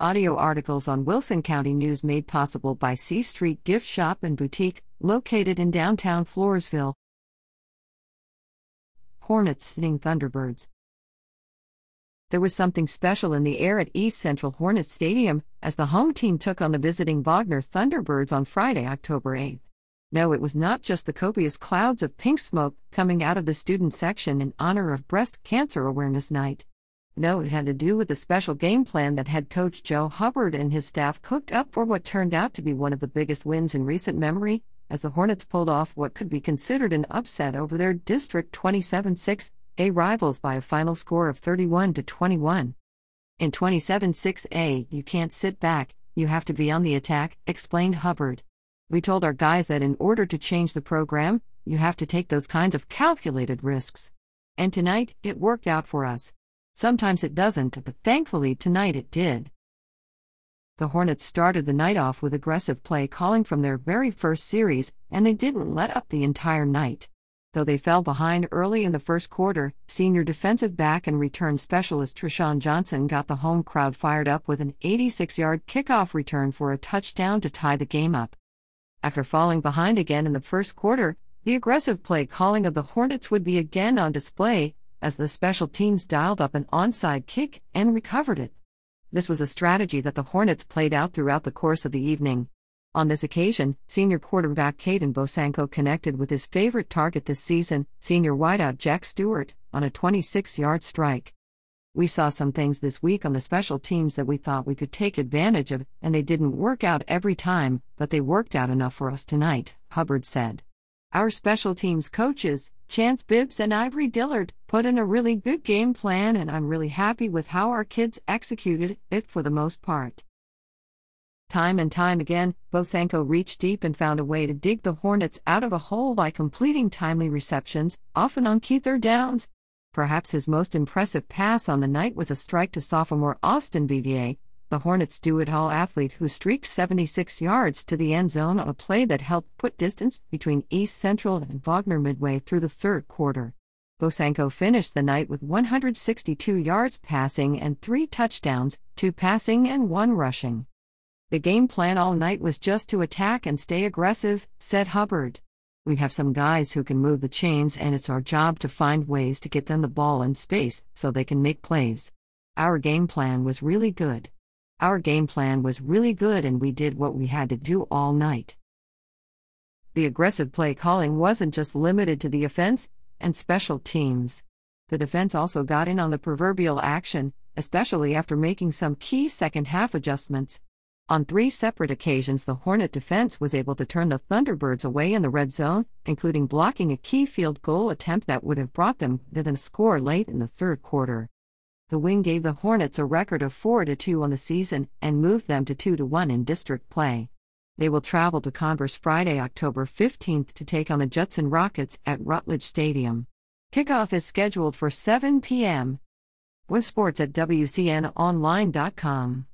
Audio articles on Wilson County News made possible by C Street Gift Shop and Boutique, located in downtown Floresville. Hornets sitting Thunderbirds. There was something special in the air at East Central Hornets Stadium as the home team took on the visiting Wagner Thunderbirds on Friday, October 8. No, it was not just the copious clouds of pink smoke coming out of the student section in honor of Breast Cancer Awareness Night. No, it had to do with the special game plan that head coach Joe Hubbard and his staff cooked up for what turned out to be one of the biggest wins in recent memory, as the Hornets pulled off what could be considered an upset over their District 27 6A rivals by a final score of 31 to 21. In 27 6A, you can't sit back, you have to be on the attack, explained Hubbard. We told our guys that in order to change the program, you have to take those kinds of calculated risks. And tonight, it worked out for us. Sometimes it doesn't, but thankfully tonight it did. The Hornets started the night off with aggressive play calling from their very first series, and they didn't let up the entire night. Though they fell behind early in the first quarter, senior defensive back and return specialist Trishawn Johnson got the home crowd fired up with an 86 yard kickoff return for a touchdown to tie the game up. After falling behind again in the first quarter, the aggressive play calling of the Hornets would be again on display, as the special teams dialed up an onside kick and recovered it. This was a strategy that the Hornets played out throughout the course of the evening. On this occasion, senior quarterback Caden Bosanko connected with his favorite target this season, senior wideout Jack Stewart, on a 26 yard strike. We saw some things this week on the special teams that we thought we could take advantage of, and they didn't work out every time, but they worked out enough for us tonight, Hubbard said. Our special teams coaches, Chance Bibbs and Ivory Dillard, put in a really good game plan, and I'm really happy with how our kids executed it for the most part. Time and time again, Bosanko reached deep and found a way to dig the Hornets out of a hole by completing timely receptions, often on key third downs. Perhaps his most impressive pass on the night was a strike to sophomore Austin Vivier, the Hornets do it all athlete who streaked 76 yards to the end zone on a play that helped put distance between East Central and Wagner midway through the third quarter. Bosanko finished the night with 162 yards passing and three touchdowns, two passing and one rushing. The game plan all night was just to attack and stay aggressive, said Hubbard. We have some guys who can move the chains, and it's our job to find ways to get them the ball in space so they can make plays. Our game plan was really good. Our game plan was really good and we did what we had to do all night. The aggressive play calling wasn't just limited to the offense and special teams. The defense also got in on the proverbial action, especially after making some key second half adjustments. On three separate occasions, the Hornet defense was able to turn the Thunderbirds away in the red zone, including blocking a key field goal attempt that would have brought them within a score late in the third quarter. The win gave the Hornets a record of 4 2 on the season and moved them to 2 1 in district play. They will travel to Converse Friday, October 15th to take on the Judson Rockets at Rutledge Stadium. Kickoff is scheduled for 7 p.m. With sports at WCNOnline.com.